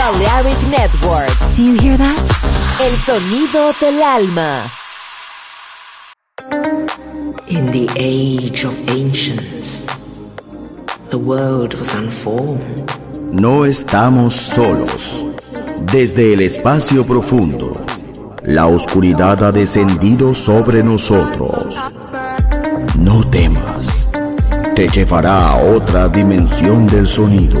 Balearic Network. Do you hear that? El sonido del alma. In the age of ancients, the world was unformed. No estamos solos. Desde el espacio profundo, la oscuridad ha descendido sobre nosotros. No temas. Te llevará a otra dimensión del sonido.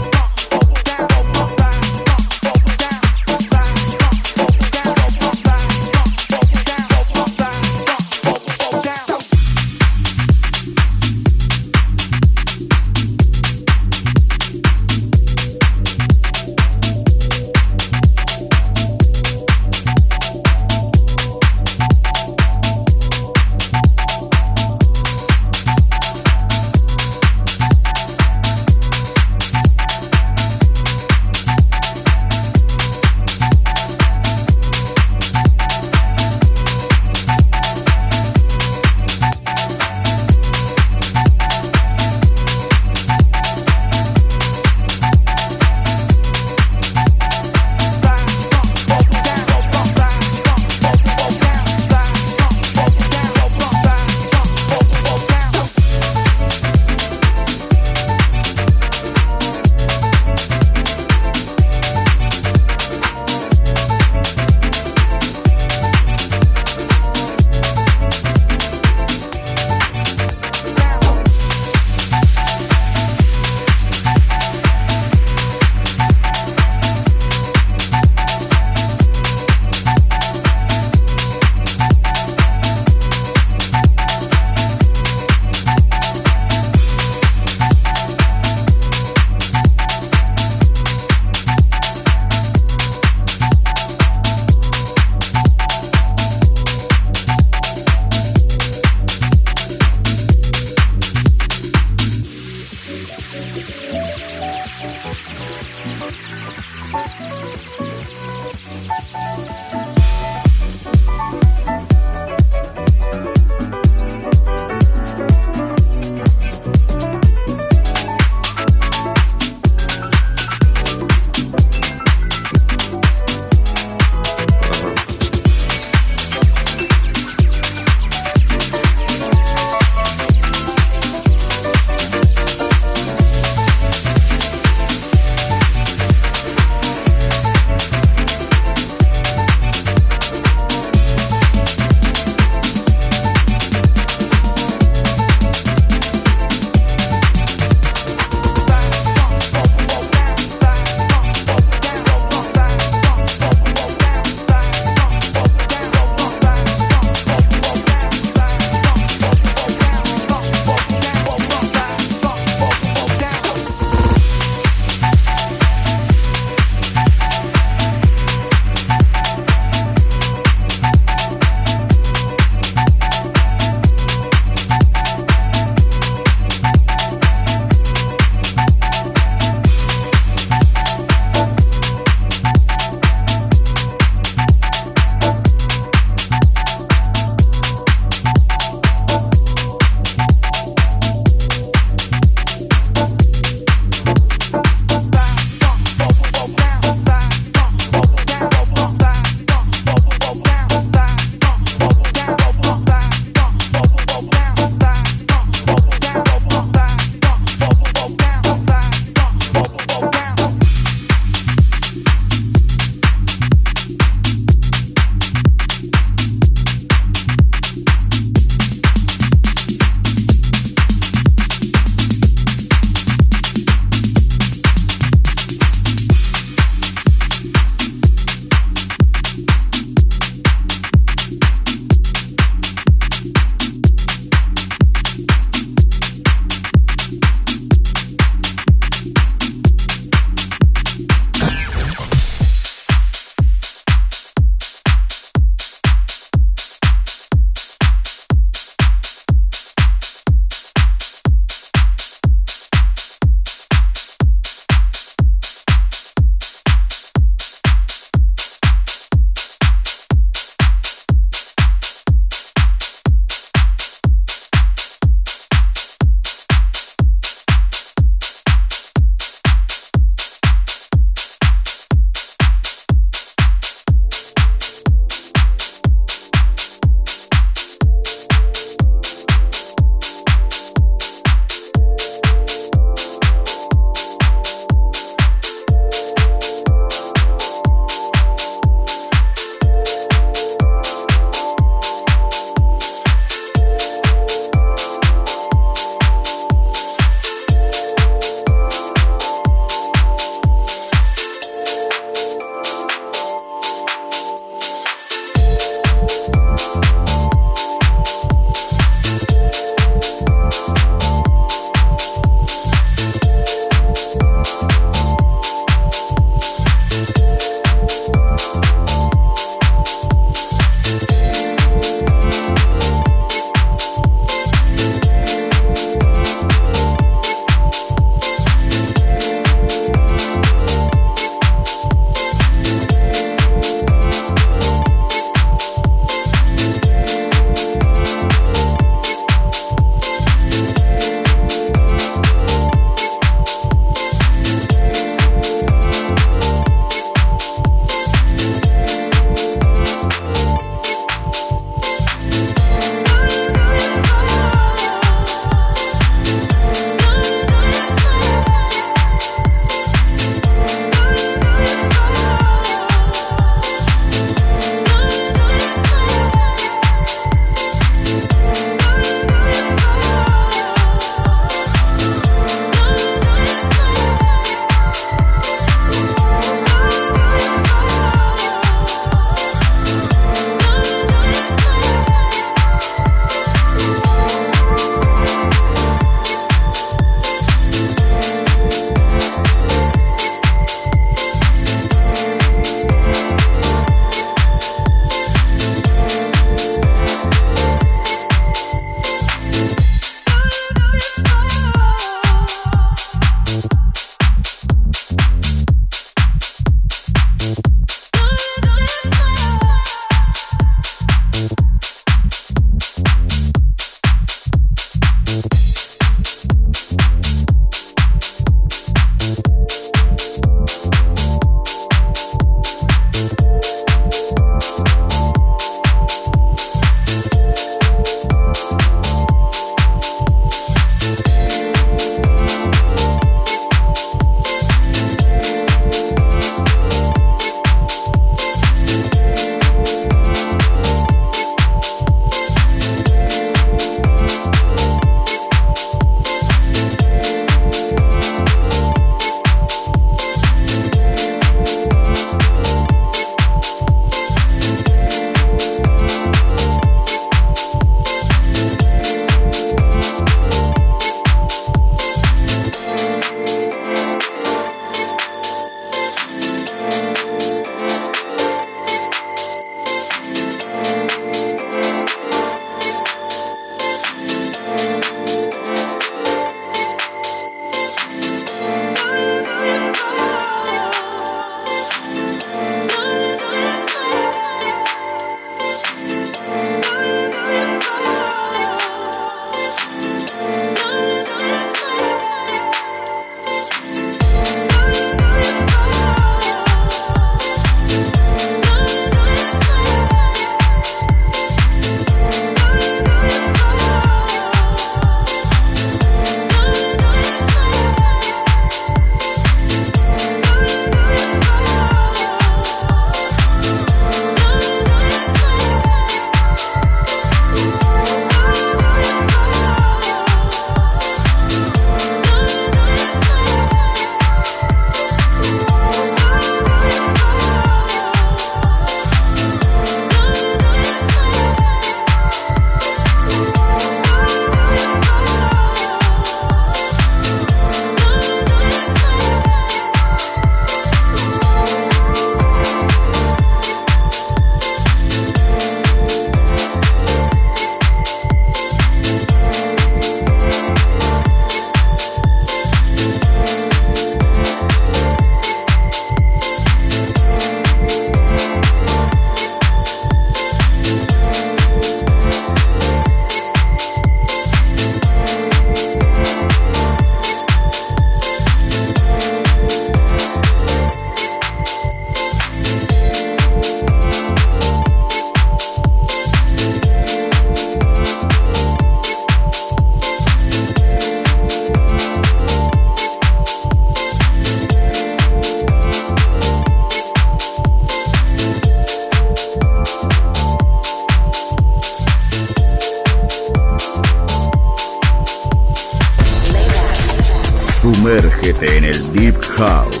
En el Deep House.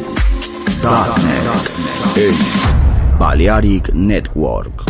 Darknet. En Balearic Network.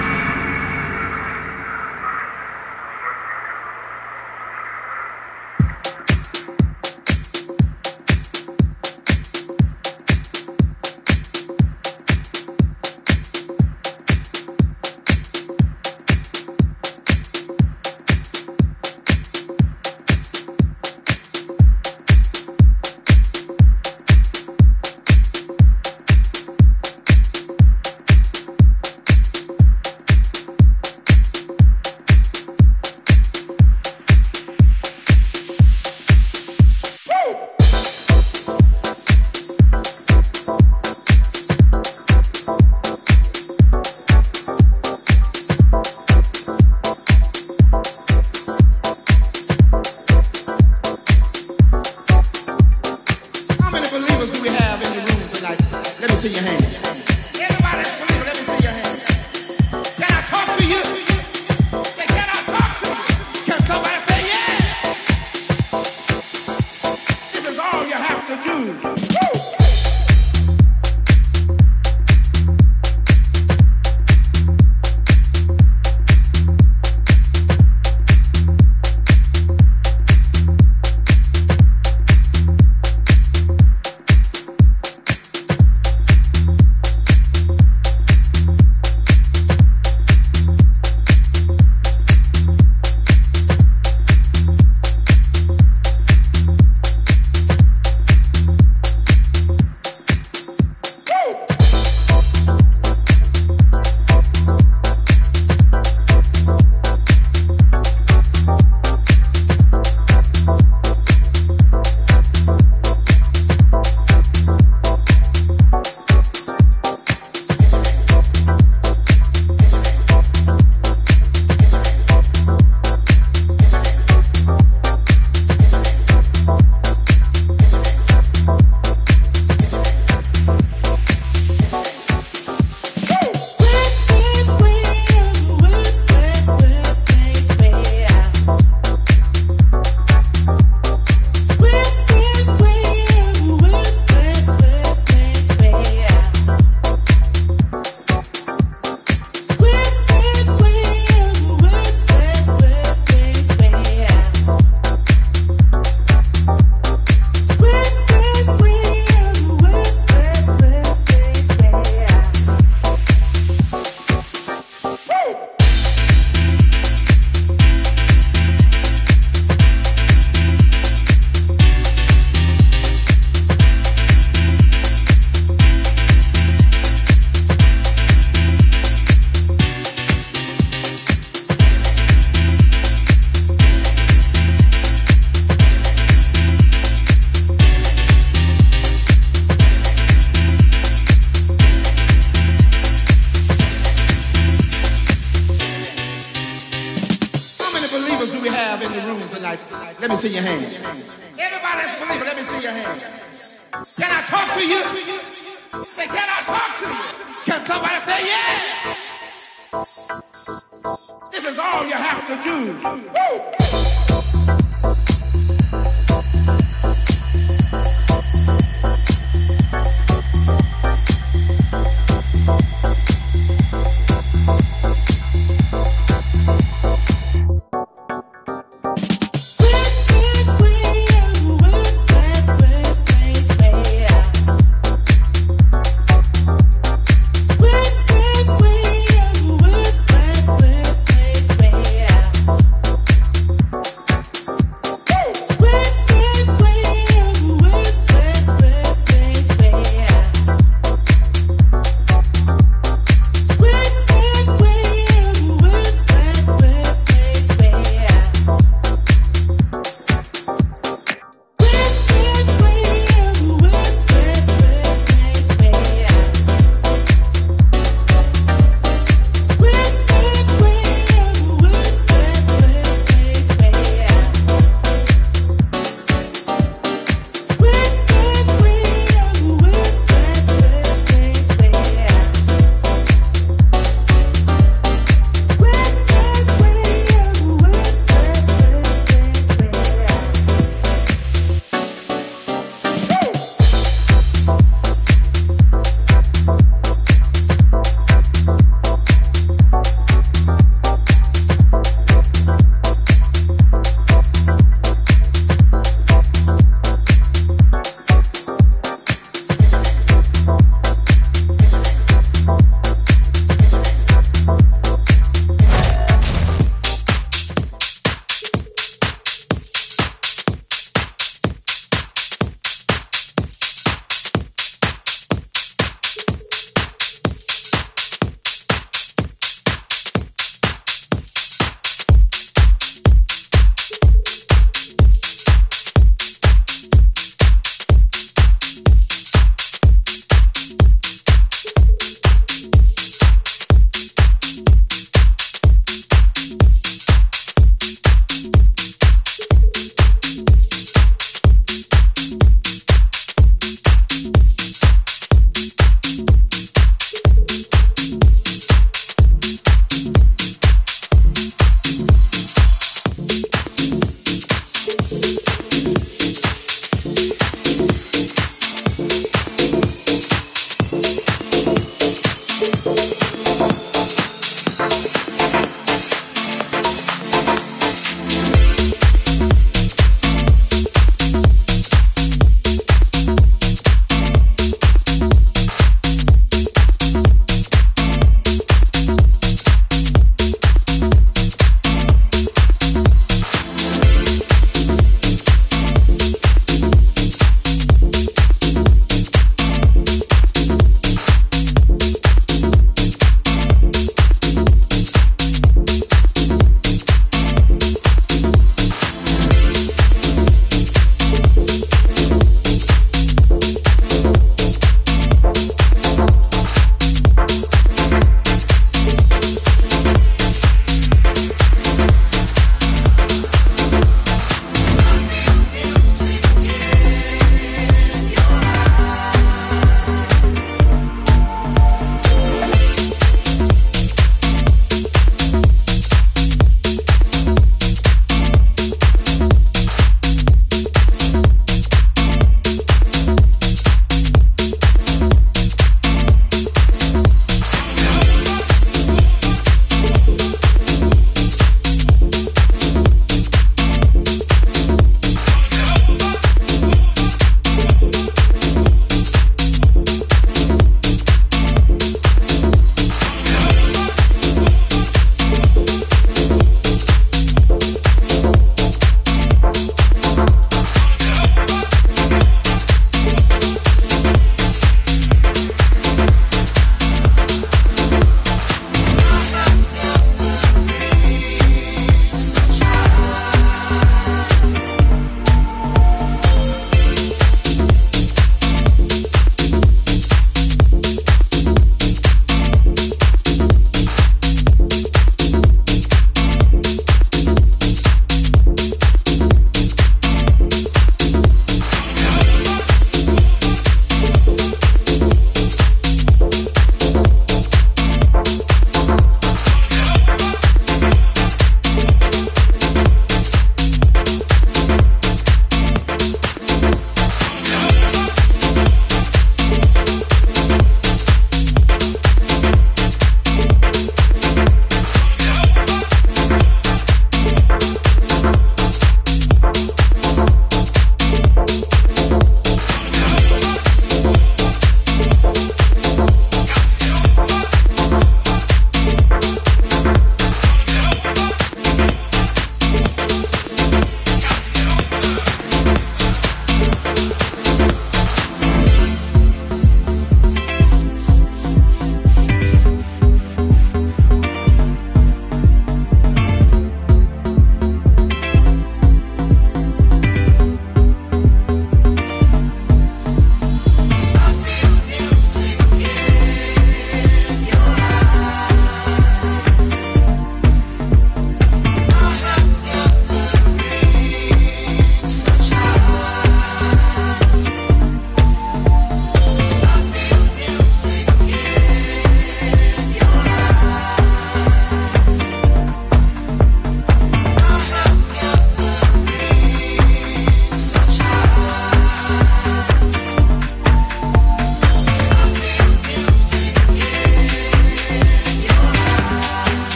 Everybody Everybody's believer, let me see your hand. Can I talk to you? Say, can I talk to you? Can somebody say yes? This is all you have to do. Woo!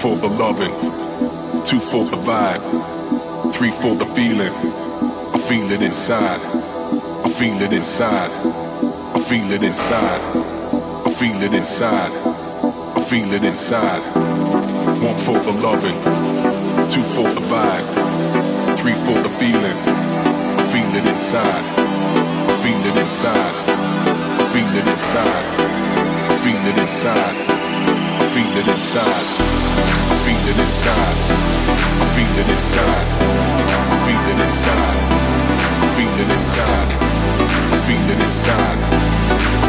For the loving, two for the vibe, three for the feeling. I feel it inside. I feel it inside. I feel it inside. I feel it inside. I feel it inside. One for the loving, two for the vibe, three for the feeling. I feel it inside. I feel it inside. I feel it inside. I feel it inside. I feel it inside. I'm feeling inside. Feeling inside. Feeling inside. Feeling inside. Feeling inside.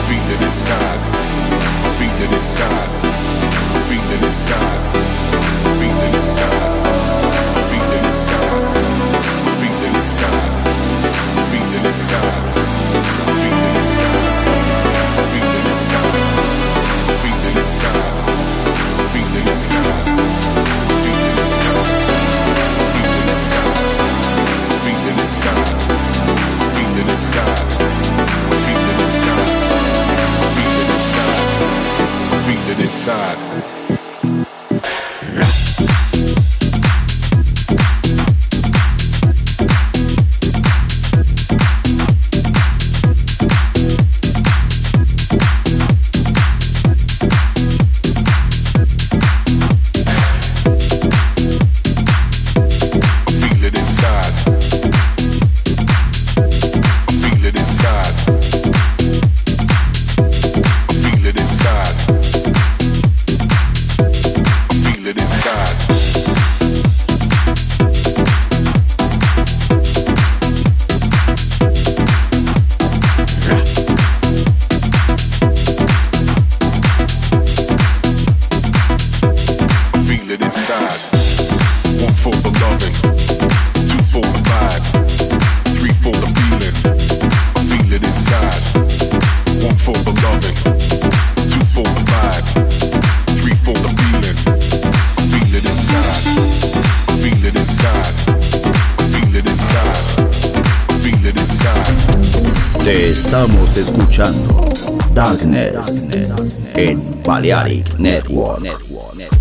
Feeling inside. Feeling inside. Feeling inside. Feeling inside. Feeling inside. Feeling inside. Inside. Darknet, in Balearic Network. Network. Network.